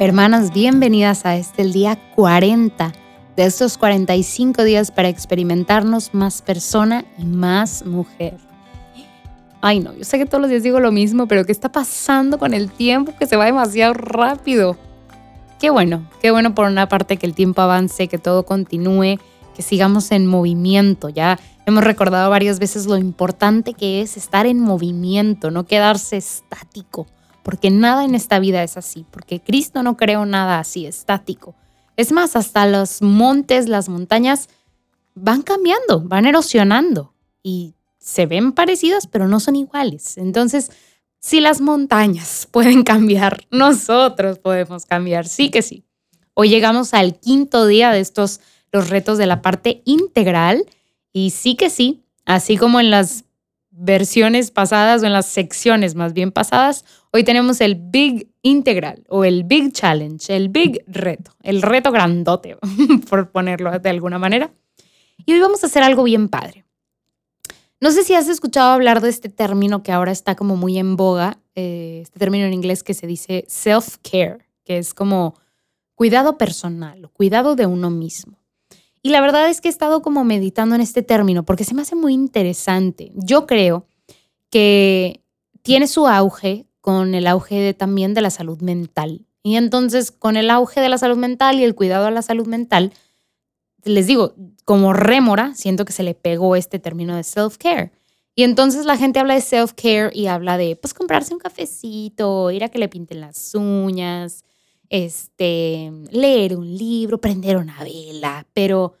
Hermanas, bienvenidas a este el día 40 de estos 45 días para experimentarnos más persona y más mujer. Ay no, yo sé que todos los días digo lo mismo, pero ¿qué está pasando con el tiempo que se va demasiado rápido? Qué bueno, qué bueno por una parte que el tiempo avance, que todo continúe, que sigamos en movimiento. Ya hemos recordado varias veces lo importante que es estar en movimiento, no quedarse estático porque nada en esta vida es así, porque Cristo no creó nada así, estático. Es más, hasta los montes, las montañas van cambiando, van erosionando y se ven parecidas, pero no son iguales. Entonces, si las montañas pueden cambiar, nosotros podemos cambiar, sí que sí. Hoy llegamos al quinto día de estos, los retos de la parte integral, y sí que sí, así como en las versiones pasadas o en las secciones más bien pasadas, hoy tenemos el Big Integral o el Big Challenge, el Big Reto, el reto grandote, por ponerlo de alguna manera. Y hoy vamos a hacer algo bien padre. No sé si has escuchado hablar de este término que ahora está como muy en boga, eh, este término en inglés que se dice self-care, que es como cuidado personal, cuidado de uno mismo. Y la verdad es que he estado como meditando en este término porque se me hace muy interesante. Yo creo que tiene su auge con el auge también de la salud mental. Y entonces con el auge de la salud mental y el cuidado a la salud mental, les digo, como rémora, siento que se le pegó este término de self-care. Y entonces la gente habla de self-care y habla de, pues, comprarse un cafecito, ir a que le pinten las uñas, este, leer un libro, prender una vela, pero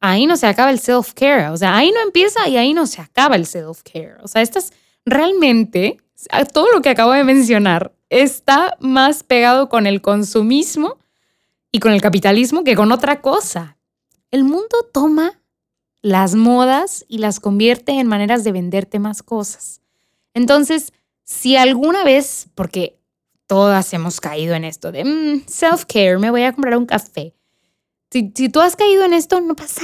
ahí no se acaba el self-care, o sea, ahí no empieza y ahí no se acaba el self-care. O sea, estas realmente, todo lo que acabo de mencionar está más pegado con el consumismo y con el capitalismo que con otra cosa. El mundo toma las modas y las convierte en maneras de venderte más cosas. Entonces, si alguna vez, porque todas hemos caído en esto de mm, self-care, me voy a comprar un café. Si, tú has caído en esto, no pasa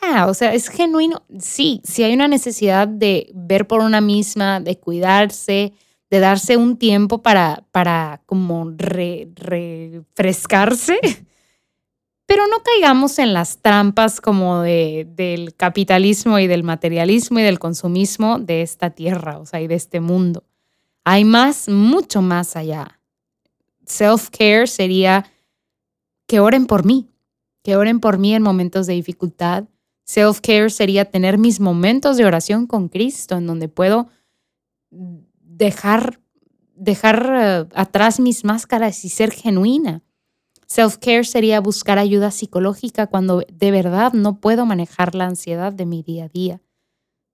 nada. O sea, es genuino. Sí, si hay una necesidad de ver por una misma, de cuidarse, de darse un tiempo para, para como refrescarse. Pero no caigamos en las trampas como de, del capitalismo y del materialismo y del consumismo de esta tierra, o sea, y de este mundo. Hay más, mucho más allá self-care sería que oren por mí, que oren por mí en momentos de dificultad. Self-care sería tener mis momentos de oración con Cristo, en donde puedo dejar, dejar eh, atrás mis máscaras y ser genuina. Self-care sería buscar ayuda psicológica cuando de verdad no puedo manejar la ansiedad de mi día a día.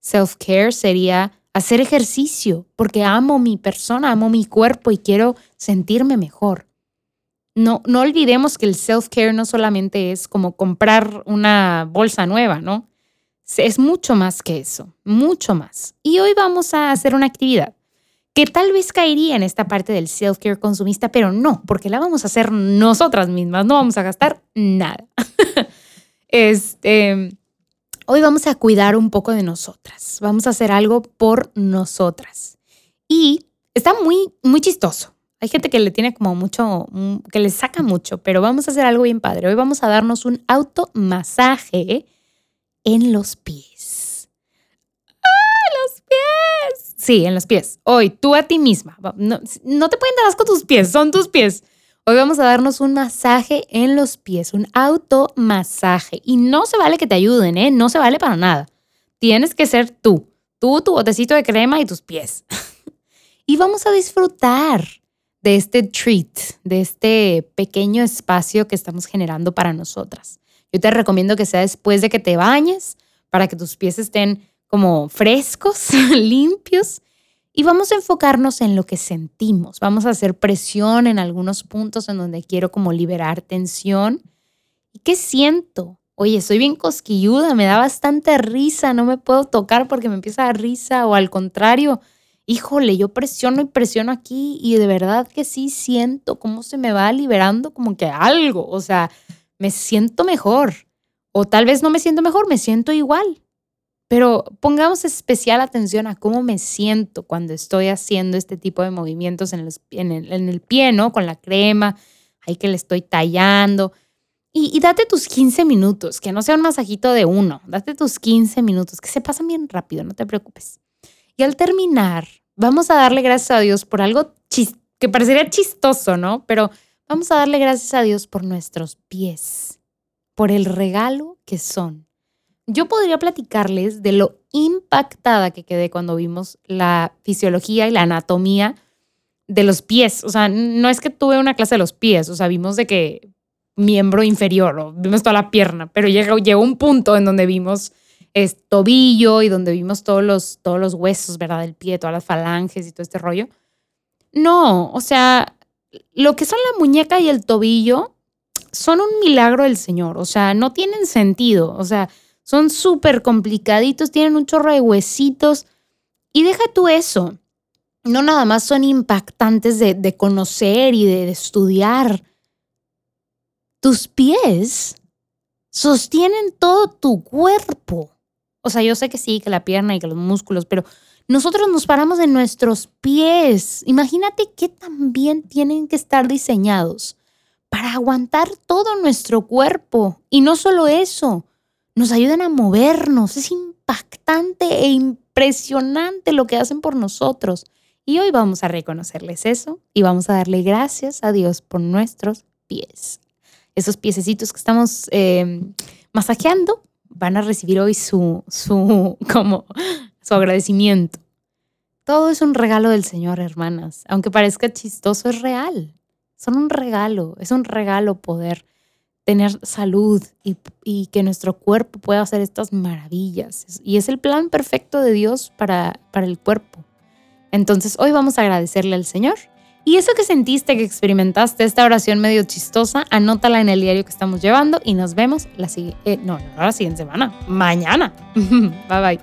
Self-care sería hacer ejercicio, porque amo mi persona, amo mi cuerpo y quiero sentirme mejor. No, no olvidemos que el self-care no solamente es como comprar una bolsa nueva, ¿no? Es mucho más que eso, mucho más. Y hoy vamos a hacer una actividad que tal vez caería en esta parte del self-care consumista, pero no, porque la vamos a hacer nosotras mismas, no vamos a gastar nada. este, Hoy vamos a cuidar un poco de nosotras. Vamos a hacer algo por nosotras. Y está muy, muy chistoso. Hay gente que le tiene como mucho, mm, que le saca mucho, pero vamos a hacer algo bien padre. Hoy vamos a darnos un automasaje en los pies. ¡Ah, los pies! Sí, en los pies. Hoy, tú a ti misma. No, no te pueden dar asco tus pies, son tus pies. Hoy vamos a darnos un masaje en los pies, un automasaje. Y no se vale que te ayuden, ¿eh? No se vale para nada. Tienes que ser tú. Tú, tu botecito de crema y tus pies. y vamos a disfrutar de este treat, de este pequeño espacio que estamos generando para nosotras. Yo te recomiendo que sea después de que te bañes, para que tus pies estén como frescos, limpios y vamos a enfocarnos en lo que sentimos. Vamos a hacer presión en algunos puntos en donde quiero como liberar tensión. ¿Y qué siento? Oye, soy bien cosquilluda, me da bastante risa, no me puedo tocar porque me empieza a dar risa o al contrario, híjole, yo presiono y presiono aquí y de verdad que sí siento cómo se me va liberando como que algo, o sea, me siento mejor. O tal vez no me siento mejor, me siento igual. Pero pongamos especial atención a cómo me siento cuando estoy haciendo este tipo de movimientos en el, pie, ¿no? Con la crema, ahí que le estoy tallando. Y, y, date tus 15 minutos, que no sea un masajito de uno, date tus 15 minutos, que se pasan bien rápido, no te preocupes. Y al terminar, vamos a darle gracias a Dios por algo que parecería chistoso, ¿no? Pero vamos a darle gracias a Dios por nuestros pies, por el regalo que son yo podría platicarles de lo impactada que quedé cuando vimos la fisiología y la anatomía de los pies. O sea, no es que tuve una clase de los pies, o sea, vimos de que miembro inferior, o vimos toda la pierna, pero llegó, llegó un punto en donde vimos tobillo y donde vimos todos los, todos los huesos, ¿verdad? Del pie, todas las falanges y todo este rollo. No, o sea, lo que son la muñeca y el tobillo son un milagro del Señor, o sea, no tienen sentido, o sea, son súper complicaditos, tienen un chorro de huesitos. Y deja tú eso. No nada más son impactantes de, conocer y de, estudiar. Tus pies sostienen todo tu cuerpo. O sea, yo sé que sí, que la pierna y que los músculos, pero nosotros nos paramos en nuestros pies. Imagínate qué tan bien tienen que estar diseñados para aguantar todo nuestro cuerpo. Y no solo eso, nos ayudan a movernos. Es impactante e impresionante lo que hacen por nosotros. Y hoy vamos a reconocerles eso y vamos a darle gracias a Dios por nuestros pies. Esos piececitos que estamos eh, masajeando van a recibir hoy su, su, como, su agradecimiento. Todo es un regalo del Señor, hermanas. Aunque parezca chistoso, es real. Son un regalo, es un regalo poder tener salud y, que nuestro cuerpo pueda hacer estas maravillas. Y es el plan perfecto de Dios para, para el cuerpo. Entonces hoy vamos a agradecerle al Señor. Y eso que sentiste, que experimentaste esta oración medio chistosa, anótala en el diario que estamos llevando y nos vemos la, eh, no, no, la siguiente semana, mañana. bye bye.